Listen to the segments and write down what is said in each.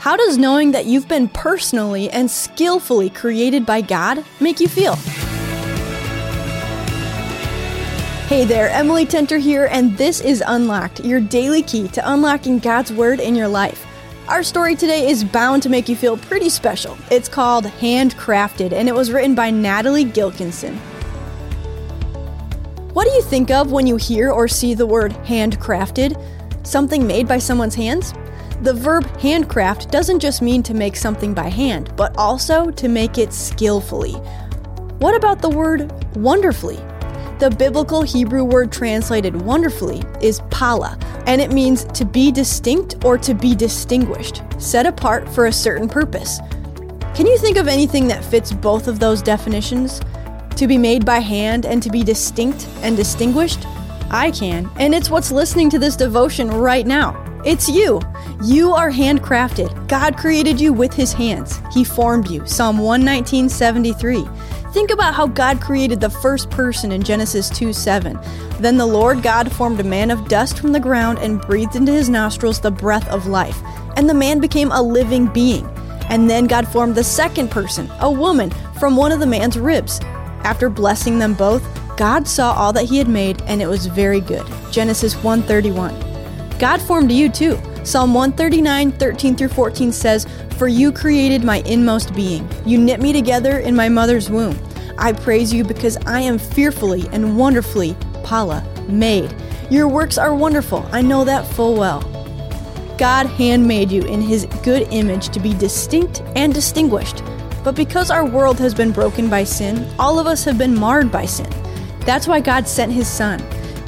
How does knowing that you've been personally and skillfully created by God make you feel? Hey there, Emily Tenter here, and this is Unlocked, your daily key to unlocking God's Word in your life. Our story today is bound to make you feel pretty special. It's called Handcrafted, and it was written by Natalie Gilkinson. What do you think of when you hear or see the word handcrafted? Something made by someone's hands? The verb handcraft doesn't just mean to make something by hand, but also to make it skillfully. What about the word wonderfully? The biblical Hebrew word translated wonderfully is pala, and it means to be distinct or to be distinguished, set apart for a certain purpose. Can you think of anything that fits both of those definitions? To be made by hand and to be distinct and distinguished? I can, and it's what's listening to this devotion right now. It's you. You are handcrafted. God created you with his hands. He formed you. Psalm 119:73. Think about how God created the first person in Genesis 2 7. Then the Lord God formed a man of dust from the ground and breathed into his nostrils the breath of life. And the man became a living being. And then God formed the second person, a woman, from one of the man's ribs. After blessing them both, God saw all that he had made and it was very good. Genesis 1:31. God formed you too. Psalm 139, 13 through 14 says, For you created my inmost being. You knit me together in my mother's womb. I praise you because I am fearfully and wonderfully, Pala, made. Your works are wonderful. I know that full well. God handmade you in his good image to be distinct and distinguished. But because our world has been broken by sin, all of us have been marred by sin. That's why God sent his son.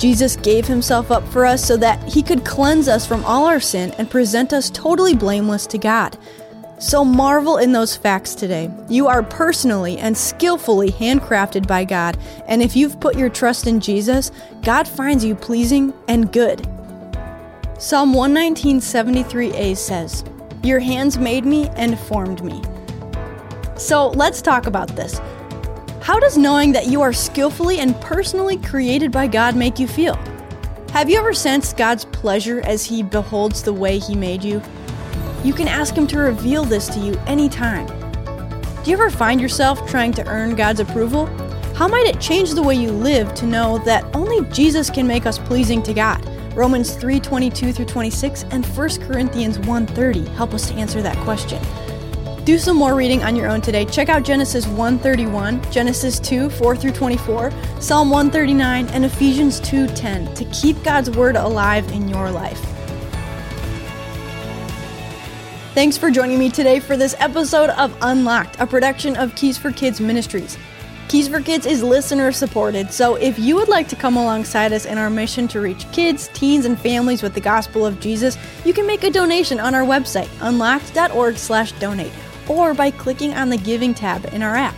Jesus gave himself up for us so that he could cleanse us from all our sin and present us totally blameless to God. So marvel in those facts today. You are personally and skillfully handcrafted by God, and if you've put your trust in Jesus, God finds you pleasing and good. Psalm 119:73a says, "Your hands made me and formed me." So, let's talk about this. How does knowing that you are skillfully and personally created by God make you feel? Have you ever sensed God's pleasure as He beholds the way He made you? You can ask Him to reveal this to you anytime. Do you ever find yourself trying to earn God's approval? How might it change the way you live to know that only Jesus can make us pleasing to God? Romans 3:22 through 26 and 1 Corinthians 1:30 help us to answer that question. Do some more reading on your own today. Check out Genesis 131, Genesis 2, 4 through 24, Psalm 139, and Ephesians 2:10 to keep God's word alive in your life. Thanks for joining me today for this episode of Unlocked, a production of Keys for Kids Ministries. Keys for Kids is listener supported, so if you would like to come alongside us in our mission to reach kids, teens, and families with the gospel of Jesus, you can make a donation on our website, unlocked.org/donate or by clicking on the Giving tab in our app.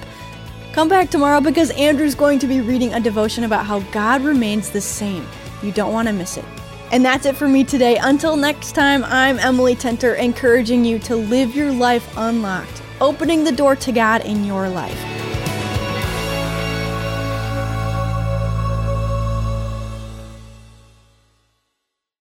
Come back tomorrow because Andrew's going to be reading a devotion about how God remains the same. You don't want to miss it. And that's it for me today. Until next time, I'm Emily Tenter, encouraging you to live your life unlocked, opening the door to God in your life.